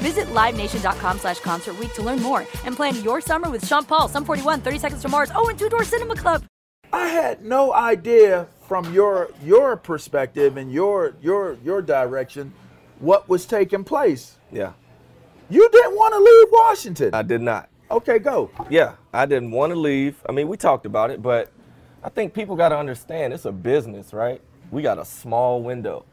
Visit LiveNation.com slash Concert Week to learn more and plan your summer with Sean Paul, Sum 41, 30 Seconds to Mars, oh, and Two Door Cinema Club. I had no idea from your your perspective and your your your direction what was taking place. Yeah, You didn't want to leave Washington. I did not. Okay, go. Yeah, I didn't want to leave. I mean, we talked about it, but I think people got to understand it's a business, right? We got a small window.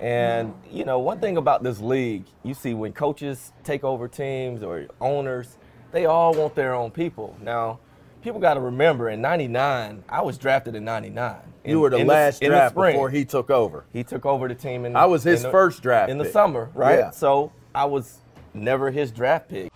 And, you know, one thing about this league, you see when coaches take over teams or owners, they all want their own people. Now, people got to remember in 99, I was drafted in 99. You were the last in draft spring. before he took over. He took over the team in I was his the- first draft in the summer, right? Yeah. So I was never his draft pick.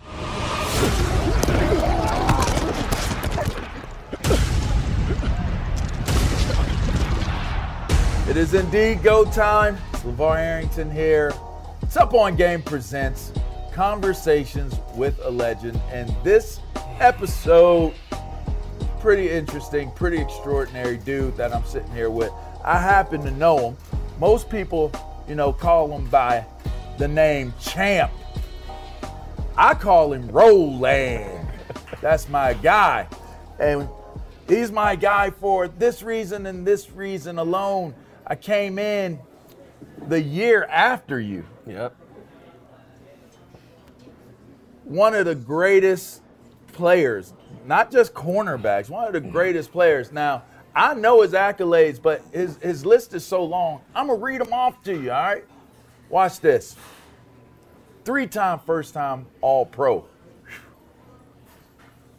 It is indeed go time. LaVar Arrington here. It's Up On Game presents Conversations with a Legend. And this episode, pretty interesting, pretty extraordinary dude that I'm sitting here with. I happen to know him. Most people, you know, call him by the name Champ. I call him Roland. That's my guy. And he's my guy for this reason and this reason alone. I came in the year after you. Yep. One of the greatest players, not just cornerbacks, one of the greatest players. Now, I know his accolades, but his, his list is so long. I'm going to read them off to you, all right? Watch this. Three time first time All Pro.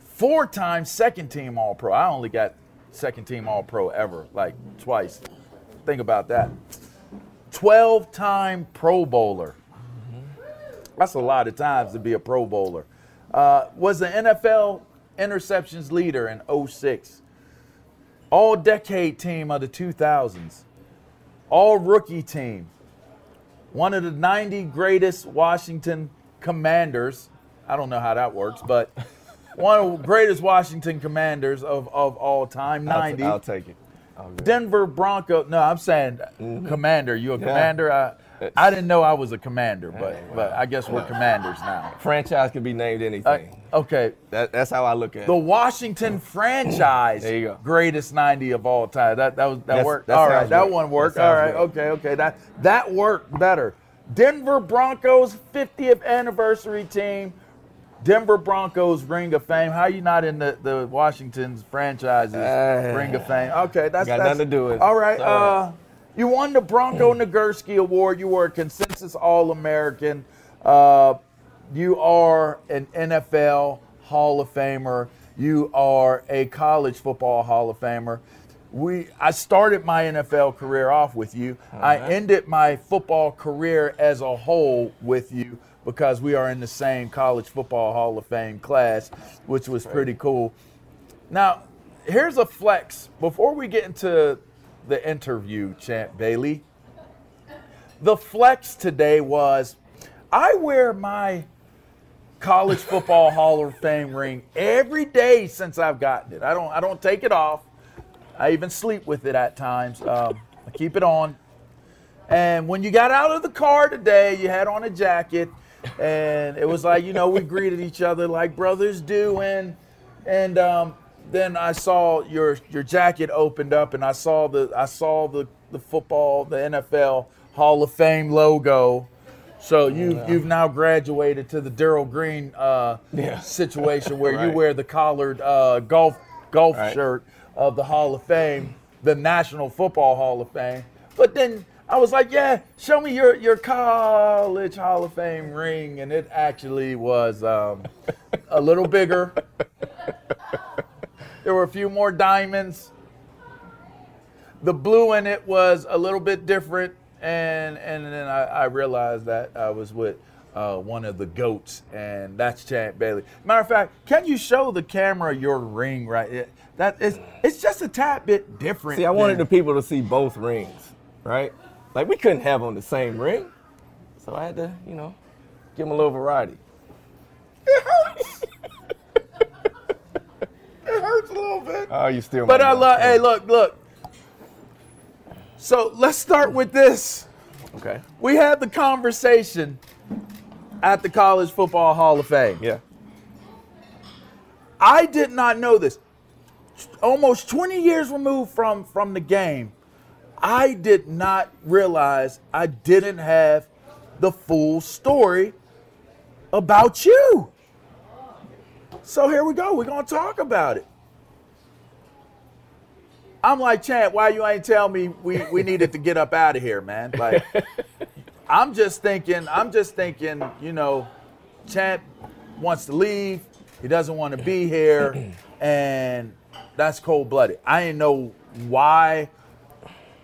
Four time second team All Pro. I only got second team All Pro ever, like twice. Think about that. 12 time Pro Bowler. That's a lot of times to be a Pro Bowler. Uh, was the NFL interceptions leader in 06. All decade team of the 2000s. All rookie team. One of the 90 greatest Washington commanders. I don't know how that works, but one of the greatest Washington commanders of, of all time. I'll, 90. t- I'll take it. Denver Bronco. No, I'm saying commander. You a commander? I, I didn't know I was a commander, but but I guess we're commanders now. Franchise can be named Uh, anything. okay, that, that's how I look at the it. The Washington franchise. There you go. Greatest 90 of all time. That that was that That's- worked. that all right, sounds that one worked. That All right, good. okay, okay. That that worked better. Denver Broncos 50th anniversary team. Denver Broncos Ring of Fame. How are you not in the, the Washington's franchises Uh, Ring of Fame? Okay, that's got that's, nothing to do with it. All right. Right. Uh, you won the Bronco Nagurski Award. You were a consensus All American. Uh, you are an NFL Hall of Famer. You are a college football Hall of Famer. We, I started my NFL career off with you. I ended my football career as a whole with you because we are in the same college football Hall of Fame class, which was pretty cool. Now, here's a flex. Before we get into the interview, Champ Bailey, the flex today was I wear my college football Hall of Fame ring every day since I've gotten it. I don't I don't take it off. I even sleep with it at times. Um, I keep it on. And when you got out of the car today, you had on a jacket, and it was like you know we greeted each other like brothers do, and and um, then I saw your your jacket opened up, and I saw the I saw the the football, the NFL Hall of Fame logo. So you you've now graduated to the Darrell Green uh, Yeah. situation where you wear the collared uh, golf golf Right. shirt of the Hall of Fame, the National Football Hall of Fame. But then I was like, yeah, show me your your college Hall of Fame ring, and it actually was um, a little bigger. There were a few more diamonds. The blue in it was a little bit different, and and then I, I realized that I was with uh, one of the goats, and that's Champ Bailey. Matter of fact, can you show the camera your ring right? It, that is, it's just a tad bit different. See, I wanted the people to see both rings, right? Like we couldn't have on the same ring, so I had to, you know, give them a little variety. It hurts. it hurts a little bit. Oh, you still? But I guy. love. Hey, look, look. So let's start with this. Okay. We had the conversation at the College Football Hall of Fame. Yeah. I did not know this. Almost 20 years removed from from the game, I did not realize I didn't have the full story about you. So here we go. We're gonna talk about it. I'm like, Champ, why you ain't tell me we, we needed to get up out of here, man? Like, I'm just thinking, I'm just thinking, you know, Champ wants to leave. He doesn't want to be here, and that's cold blooded. I didn't know why.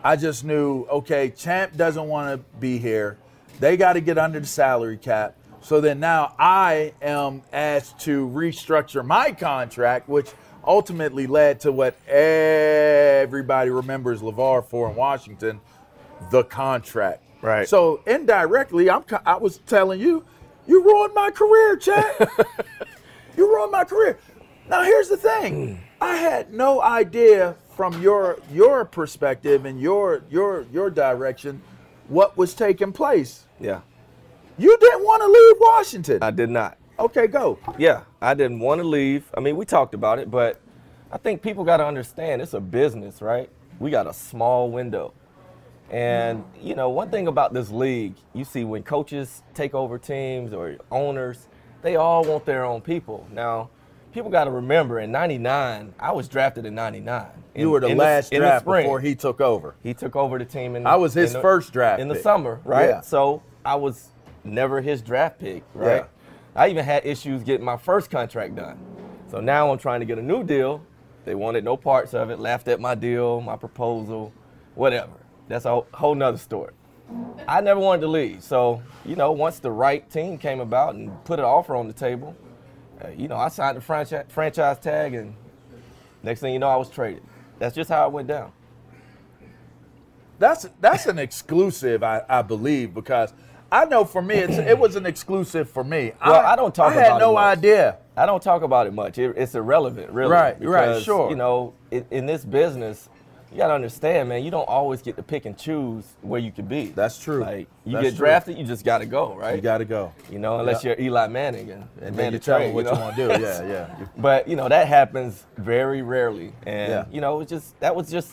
I just knew, okay, Champ doesn't want to be here. They got to get under the salary cap. So then now I am asked to restructure my contract, which ultimately led to what everybody remembers LaVar for in Washington, the contract. Right. So indirectly, I'm I was telling you, you ruined my career, Champ. you ruined my career. Now here's the thing. Hmm. I had no idea from your your perspective and your your your direction what was taking place. Yeah. You didn't want to leave Washington. I did not. Okay, go. Yeah, I didn't want to leave. I mean, we talked about it, but I think people got to understand it's a business, right? We got a small window. And, you know, one thing about this league, you see when coaches take over teams or owners, they all want their own people. Now, people got to remember in 99, I was drafted in 99. You were the last in draft spring. before he took over. He took over the team in I was his in the- first draft in the pick. summer, right? Yeah. So I was never his draft pick, right? Yeah. I even had issues getting my first contract done. So now I'm trying to get a new deal. They wanted no parts of it, laughed at my deal, my proposal, whatever. That's a whole nother story. I never wanted to leave. So, you know, once the right team came about and put an offer on the table, Uh, you know, I signed the franchise, franchise tag, and next thing you know, I was traded. That's just how it went down. That's that's an exclusive, I, I believe, because I know for me it's, it was an exclusive for me. Well, I don't talk I had about it no much. idea. I don't talk about it much. It, it's irrelevant, really. Right, right, sure. You know, in, in this business, you got to understand, man. You don't always get to pick and choose where you can be. That's true. Like you That's get true. drafted, you just got to go, right? You got to go. You know, unless Yeah. you're Eli Manning and, And man then you tell them what you, know? want to do. Yeah, yeah. But you know that happens very rarely, and Yeah. you know it's just that was just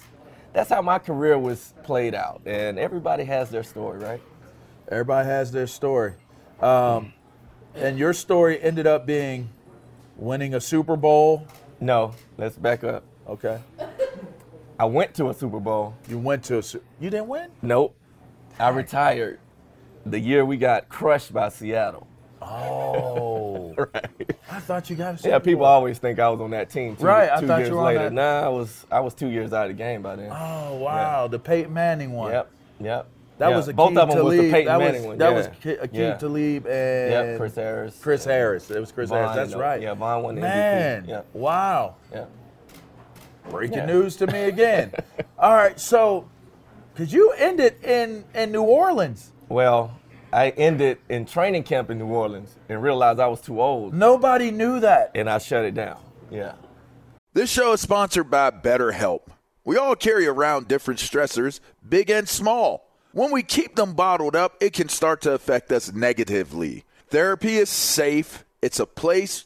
that's how my career was played out, and everybody has their story, right? Everybody has their story. Um, and your story ended up being winning a Super Bowl. No, let's back up. Okay. I went to a Super Bowl. You went to a Su- You didn't win? Nope. I retired the year we got crushed by Seattle. Oh. Right. I thought you got a Super Yeah, people Bowl. always think I was on that team two, Right, I two thought years you were on later. that- Nah, I was I was two years out of the game by then. Oh, wow. The Peyton Manning one. Yep. Yep. That was a both key of them to was leave. the Peyton that Manning was, one. That yeah. was Ke- Aqib yeah. Talib and Yep, Chris Harris. Chris Harris. It was Chris Von, Harris. That's right. yeah, Von won the MVP. Man, Yeah. wow. Yeah. Breaking Yeah. news to me again. All right, so because you ended in in New Orleans, Well, I ended in training camp in New Orleans and realized I was too old, nobody knew that. and I shut it down. Yeah. This show is sponsored by BetterHelp. We all carry around different stressors, big and small. When we keep them bottled up, it can start to affect us negatively. Therapy is safe, it's a place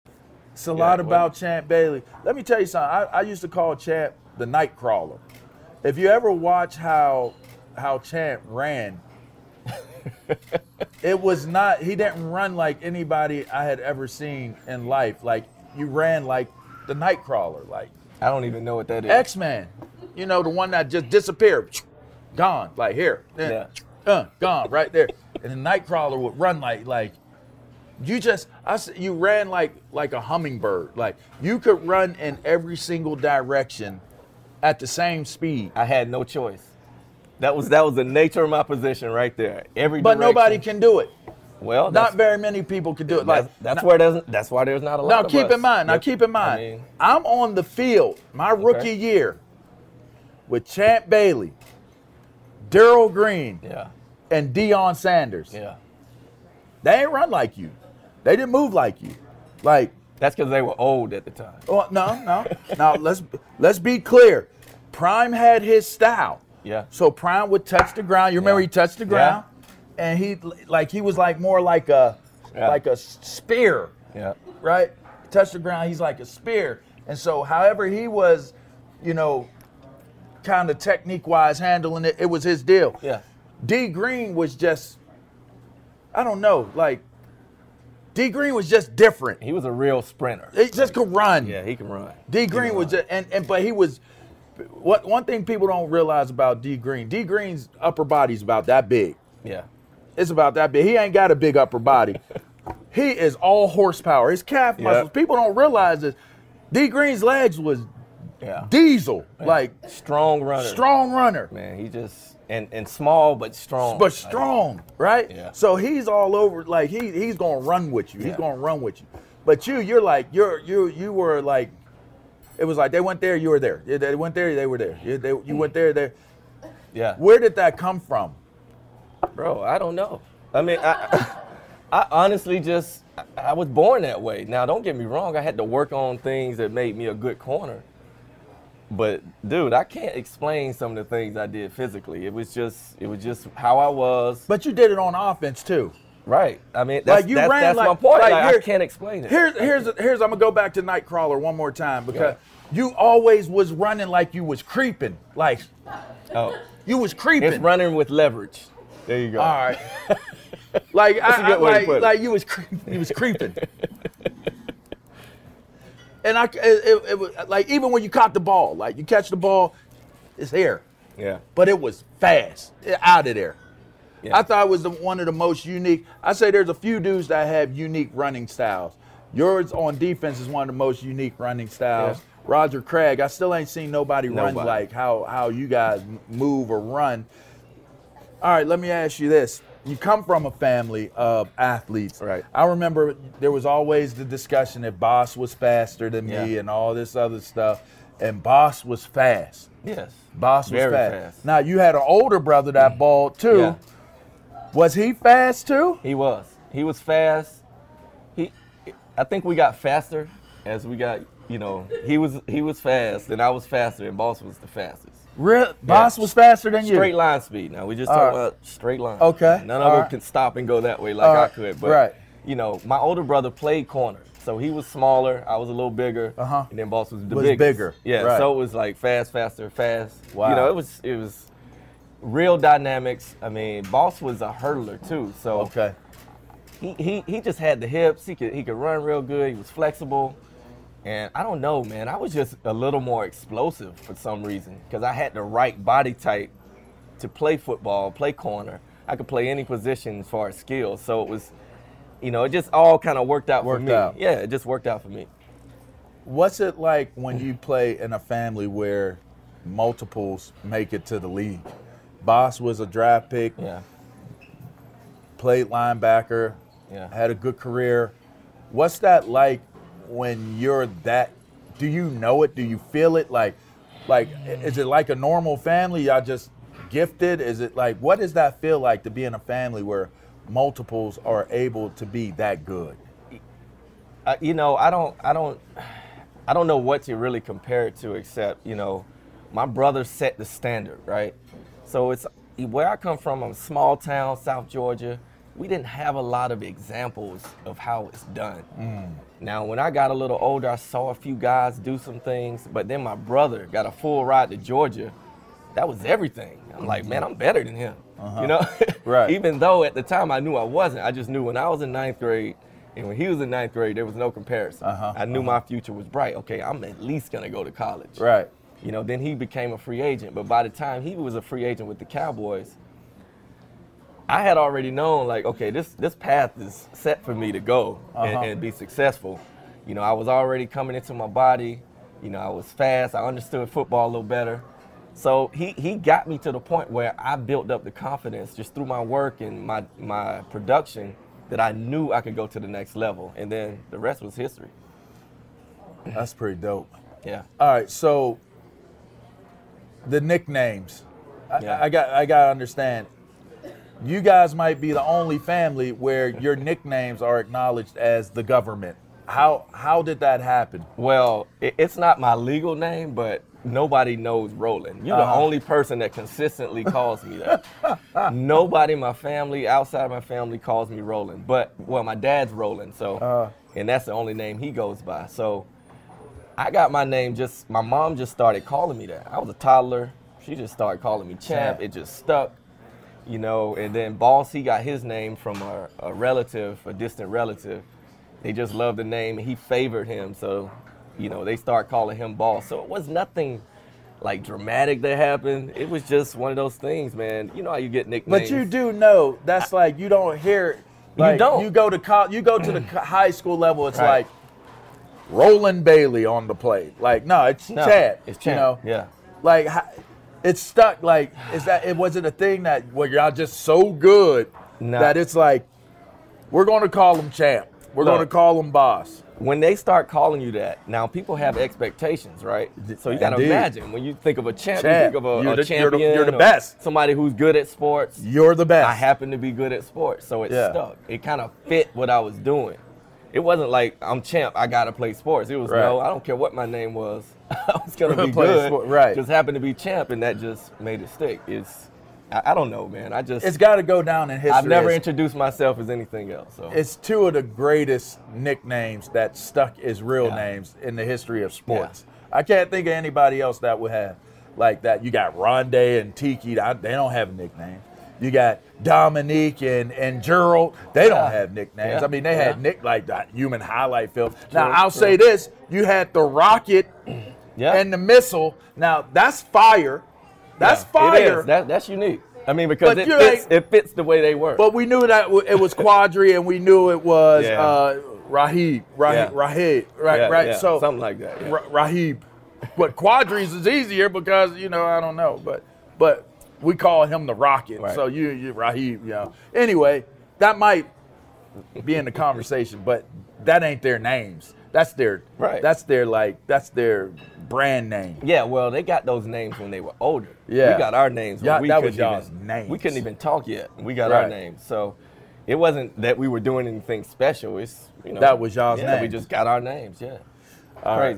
It's a lot about Champ Bailey. Let me tell you something. I, I used to call Champ the night crawler. If you ever watch how how Champ ran, it was not he didn't run like anybody I had ever seen in life. Like you ran like the night crawler, like I don't even know what that is. X Man. You know, the one that just disappeared. Gone. Like here. Yeah. Uh, gone right there. And the Nightcrawler would run like like you just I you ran like like a hummingbird. Like you could run in every single direction at the same speed. I had no choice. That was that was the nature of my position right there. Every But nobody can do it. Well, Not very many people can do it. Like that's, that's now- where there's that's why there's not a lot. Now of keep us. in mind. Now keep in mind. I mean, I'm on the field my rookie year with Champ Bailey, Darrell Green, yeah, and Deion Sanders. yeah. They ain't run like you. They didn't move like you. Like, That's because they were old at the time. oh, no, no. now let's let's be clear. Prime had his style. Yeah. So Prime would touch the ground. You remember Yeah. he touched the ground, and he like he was like more like a Yeah. like a spear, Yeah. right? Touch the ground. He's like a spear, and so however he was, you know, kind of technique wise handling it, it was his deal. Yeah. D Green was just, I don't know, like D Green was just different. He was a real sprinter. He just could run. Yeah, he can run. D Green was just, and, and but he was. What one thing people don't realize about D Green, D Green's upper body's about that big. Yeah. It's about that big. He ain't got a big upper body. he is all horsepower. His calf Yeah. muscles. People don't realize this. D Green's legs was Yeah. diesel, like Strong runner. strong runner. Man, he just and and small but strong. but strong, right? Yeah. So he's all over. Like he he's gonna run with you. He's gonna run with you. But you, you're like you're you you were like, it was like they went there, you were there. Yeah, They went there, they were there. You, they, you went there, there. Yeah. Where did that come from? Bro, I don't know. I mean, I, I honestly just, I was born that way. Now, don't get me wrong, I had to work on things that made me a good corner. But dude, I can't explain some of the things I did physically. It was just, it was just how I was. But you did it on offense too. Right. I mean, that's, like you that's, ran that's like my point. Like Like, here- I can't explain it. Here's here's here's I'm gonna go back to Nightcrawler one more time because you always was running like you was creeping, like oh, you was creeping. it's running with leverage. There you go. All right. like I, I- good way to like, like you was cre- you was creeping. and I it, it, it was like even when you caught the ball, like you catch the ball, it's here, Yeah. but it was fast, out of there. Yeah. I thought it was the, one of the most unique. I say there's a few dudes that have unique running styles. Yours on defense is one of the most unique running styles. Yeah. Roger Craig, I still ain't seen nobody, run like how how you guys move or run. All right, let me ask you this. You come from a family of athletes. Right. I remember there was always the discussion that Boss was faster than me Yeah. and all this other stuff. And Boss was fast. Yes. Boss was Very fast. fast. Now you had an older brother that balled too. Yeah. Was he fast too? He was. He was fast. He, I think we got faster as we got. You know, he was he was fast, and I was faster, and Boss was the fastest. Real Boss was faster than you. Straight line speed. Now we just talking right. about straight line. Okay. None of them right. can stop and go that way like I could. But Right. you know, my older brother played corner, so he was smaller. I was a little bigger. Uh-huh. And then Boss was the Was biggest. bigger. Yeah. So it was like fast, faster, fast. Wow. You know, it was it was real dynamics. I mean, Boss was a hurdler too. So Okay. he, he he just had the hips. He could he could run real good. He was flexible, and I don't know, man. I was just a little more explosive for some reason because I had the right body type to play football, play corner. I could play any position as far as skills. So it was, you know, it just all kind of worked out Worked for me. out. Yeah, it just worked out for me. What's it like when you play in a family where multiples make it to the league? Boss was a draft pick, Yeah. played linebacker, Yeah. had a good career. What's that like when you're that? Do you know it? Do you feel it? Like, like is it like a normal family? Y'all just gifted? Is it like what does that feel like to be in a family where multiples are able to be that good? uh, you know, I don't, I don't, I don't know what to really compare it to, except you know, my brother set the standard, right? So it's where I come from. I'm a small town, South Georgia. We didn't have a lot of examples of how it's done. Mm. Now, when I got a little older, I saw a few guys do some things, but then my brother got a full ride to Georgia. That was everything. I'm like, mm-hmm. man, I'm better than him. You uh-huh. know, Right. Even though at the time I knew I wasn't, I just knew when I was in ninth grade and when he was in ninth grade, there was no comparison. Uh-huh, I knew my uh-huh. future was bright. Okay, I'm at least gonna go to college. Right. You know, then he became a free agent. But by the time he was a free agent with the Cowboys, I had already known, like, okay, this this path is set for me to go and, Uh-huh. and be successful. You know, I was already coming into my body. You know, I was fast. I understood football a little better. So he, he got me to the point where I built up the confidence just through my work and my my production that I knew I could go to the next level. And then the rest was history. That's pretty dope. Yeah. All right, so the nicknames. I, Yeah. I got I got to understand. You guys might be the only family where your nicknames are acknowledged as the government. How how did that happen? Well, it, it's not my legal name, but nobody knows Roland. You're Uh-huh. the only person that consistently calls me that. nobody in my family, outside my family, calls me Roland. But well, my dad's Roland, so Uh. and that's the only name he goes by. So I got my name just my mom just started calling me that. I was a toddler. She just started calling me champ. Champ. It just stuck. You know, and then Boss, he got his name from a, a relative, a distant relative. They just loved the name and he favored him. So, you know, they start calling him Boss. So it was nothing like dramatic that happened. It was just one of those things, man. You know how you get nicknames. But you do know that's like you don't hear. Like, don't. You go to co- you go to the high school level. It's Right. like Roland Bailey on the plate. Like no, it's No, Chad. it's You know. yeah. Like it's stuck. Like is that it? Was it a thing that where y'all just so good No. that it's like we're going to call him champ. We're going to call him boss. when they start calling you that, now people have expectations, right? So you got to imagine when you think of a champ, Champ. you think of a, You're a the- you're the- champion, you're the best. somebody who's good at sports. You're the best. I happen to be good at sports, so it Yeah. stuck. It kind of fit what I was doing. It wasn't like I'm champ, I gotta play sports. It was Right. no, I don't care what my name was. I was gonna be Play good. sport, right. Just happened to be champ, and that just made it stick. It's I, I don't know, man. I just It's got to go down in history. I've never as- introduced myself as anything else. So it's two of the greatest nicknames that stuck as real Yeah. names in the history of sports. I can't think of anybody else that would have like that. You got Rondé and Tiki. I- They don't have a nickname. You got Dominique and, and Gerald. They don't Yeah. have nicknames. Yeah. I mean, they had nick like that human highlight film. now True, I'll true. say this: you had the rocket and the missile. Now that's fire. That's fire. is. That, that's unique. I mean, because it fits, it fits the way they work. But we knew that it was Qadry, and we knew it was Yeah. uh, Raghib, Raghib, Yeah. Raghib, right? Yeah, right. yeah, So something like that. Raghib, but Qadry's is easier because you know I don't know, but but we call him the Rocket. Right. So you, you Raghib, you know. Anyway, that might be in the conversation, but that ain't their names. That's their Right. That's their like that's their brand name. yeah, well, they got those names when they were older. Yeah. we got our names. Yeah, we that was y'all's even, names. We couldn't even talk yet. We got our names, so it wasn't that we were doing anything special. It's you know That was y'all's yeah, We just got our names. Yeah, All right.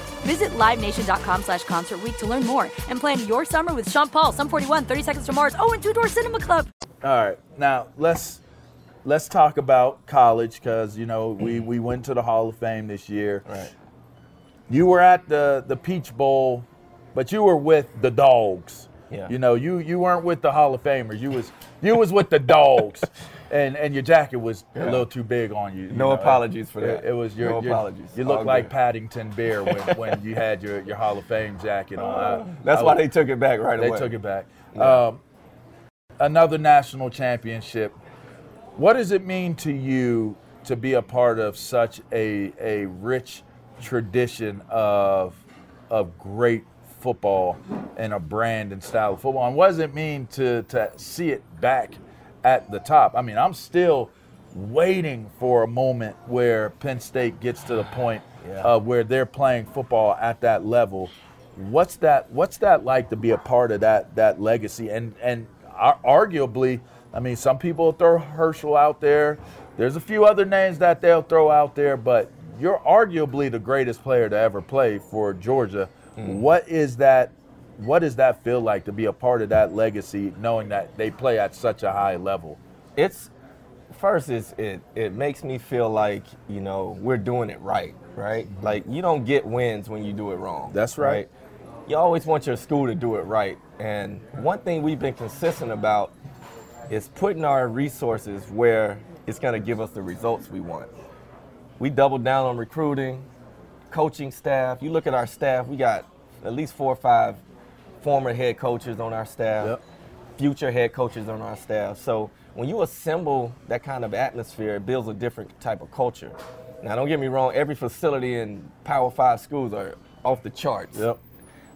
Visit LiveNation.com slash Concert Week to learn more and plan your summer with Sean Paul, Sum 41, 30 Seconds to Mars, oh, and Two Door Cinema Club. All right, now let's let's talk about college because you know we we went to the Hall of Fame this year. Right. You were at the the Peach Bowl, but you were with the dogs. Yeah. You know, you you weren't with the Hall of Famers. You was you was with the dogs, and and your jacket was a little too big on you. you No know. apologies for that. it was your, No your- apologies. You look All like good. Paddington Bear when, when you had your, your Hall of Fame jacket on. I- That's I why they took it back right they away. They took it back. Um, another national championship. What does it mean to you to be a part of such a, a rich tradition of, of great football and a brand and style of football? And what does it mean to, to see it back at the top? I mean, I'm still waiting for a moment where Penn State gets to the point Yeah. uh, where they're playing football at that level. What's that? What's that like to be a part of that that legacy? And and arguably, I mean, some people throw Herschel out there. There's a few other names that they'll throw out there, but you're arguably the greatest player to ever play for Georgia. What is that? What does that feel like to be a part of that legacy, knowing that they play at such a high level? it's first is it it makes me feel like you know we're doing it right right like you don't get wins when you do it wrong Mm-hmm. That's right. you always want your school to do it right and one thing we've been consistent about is putting our resources where it's going to give us the results we want we doubled down on recruiting coaching staff you look at our staff we got at least four or five former head coaches on our staff Yep. future head coaches on our staff. So when you assemble that kind of atmosphere, it builds a different type of culture. Now, don't get me wrong, every facility in Power Five schools are off the charts. Yep.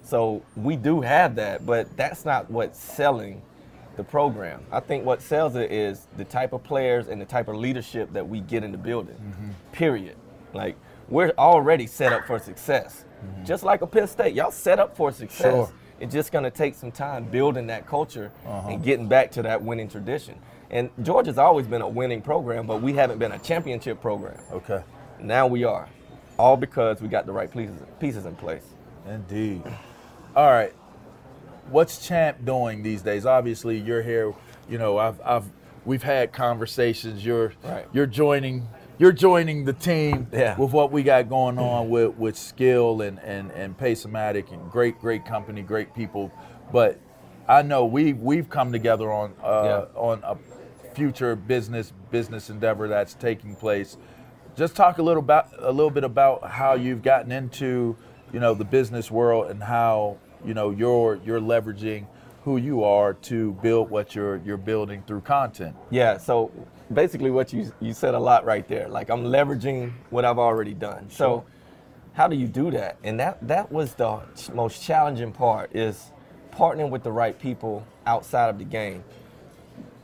So we do have that, but that's not what's selling the program. I think what sells it is the type of players and the type of leadership that we get in the building. Mm-hmm. Period. Like we're already set up for success. Mm-hmm. Just like a Penn State, y'all set up for success. Sure. It's just going to take some time building that culture and uh-huh. getting back to that winning tradition. And Georgia's always been a winning program, but we haven't been a championship program. Okay. Now we are, all because we got the right pieces pieces in place. Indeed. All right. What's Champ doing these days? Obviously, you're here. You know, I've, I've, we've had conversations. You're, Right. you're joining, you're joining the team Yeah. with what we got going on with, with Skill and and and Pace-O-Matic and great, great company, great people. But I know we we've come together on uh, Yeah. on a future business business endeavor that's taking place. just talk a little about a little bit about how you've gotten into you know the business world and how you know you're you're leveraging who you are to build what you're you're building through content. Yeah, so basically what you you said a lot right there. Like I'm leveraging what I've already done. So how do you do that? And that that was the ch- most challenging part is partnering with the right people outside of the game.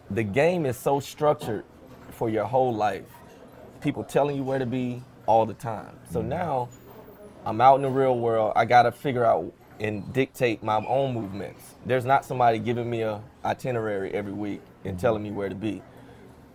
The game is so structured for your whole life. People telling you where to be all the time. So mm-hmm. now I'm out in the real world. I got to figure out and dictate my own movements. There's not somebody giving me a itinerary every week and mm-hmm. telling me where to be.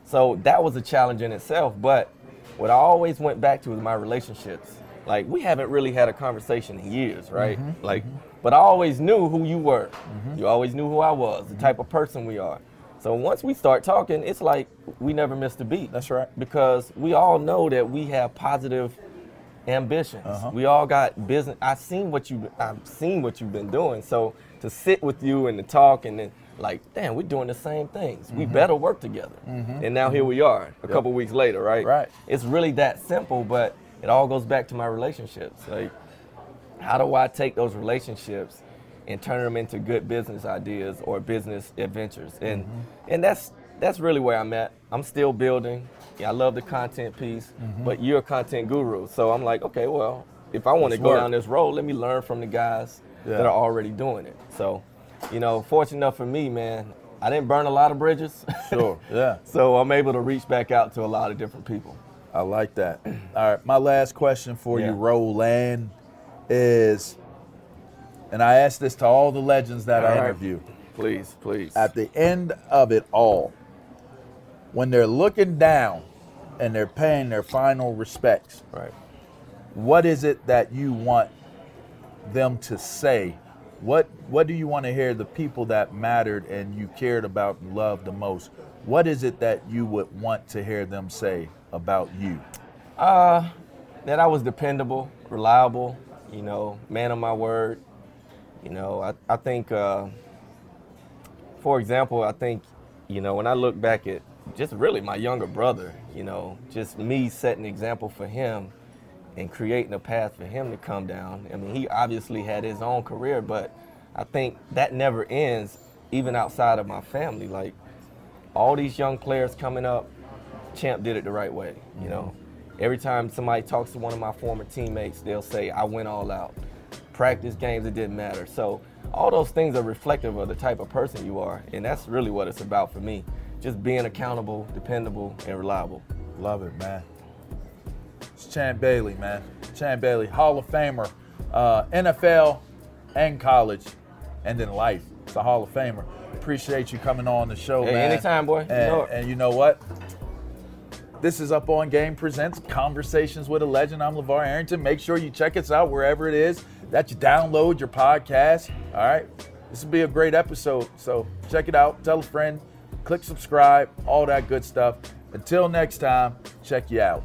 So that was a challenge in itself. But what I always went back to was my relationships. Like we haven't really had a conversation in years, right? Mm-hmm, like, mm-hmm. but I always knew who you were. Mm-hmm. You always knew who I was, the type of person we are. So once we start talking, it's like we never missed a beat. That's right. Because we all know that we have positive ambitions. Uh-huh. We all got business. I've seen what you. I've seen what you've been doing. So to sit with you and to talk and then like, damn, we're doing the same things. We mm-hmm. better work together. Mm-hmm. And now here mm-hmm. we are, a couple weeks later, right? Right. It's really that simple, but it all goes back to my relationships. Like, how do I take those relationships and turn them into good business ideas or business adventures? And and that's that's really where I'm at. I'm still building. Yeah, I love the content piece, but you're a content guru, so I'm like, okay, well, if I want to go work. down this road, let me learn from the guys Yeah. that are already doing it. So, you know, fortunate enough for me, man, I didn't burn a lot of bridges. Sure. Yeah. so I'm able to reach back out to a lot of different people. I like that. All right, my last question for Yeah. you, Roland, is, and I ask this to all the legends that I All right. interview. Please, please. At the end of it all, when they're looking down and they're paying their final respects, right. what is it that you want them to say? What What do you want to hear the people that mattered and you cared about and loved the most? What is it that you would want to hear them say about you? Uh, that I was dependable, reliable, you know, man of my word. You know, I, I think, uh, for example, I think, you know, when I look back at just really my younger brother, you know, just me setting example for him and creating a path for him to come down. I mean, he obviously had his own career, but I think that never ends, even outside of my family. Like, all these young players coming up, Champ did it the right way. You know, mm-hmm. every time somebody talks to one of my former teammates, they'll say, "I went all out." Practice games, it didn't matter. So all those things are reflective of the type of person you are, and that's really what it's about for me. Just being accountable, dependable, and reliable. Love it, man. It's Champ Bailey, man. Champ Bailey, Hall of Famer, uh, NFL and college, and in life. It's a Hall of Famer. Appreciate you coming on the show, Hey, man. anytime, boy. You And, know and you know what? This is Up On Game presents Conversations with a Legend. I'm LaVar Arrington. Make sure you check us out wherever it is that you download your podcast. All right. This will be a great episode. So check it out. Tell a friend. Click subscribe. All that good stuff. Until next time, check you out.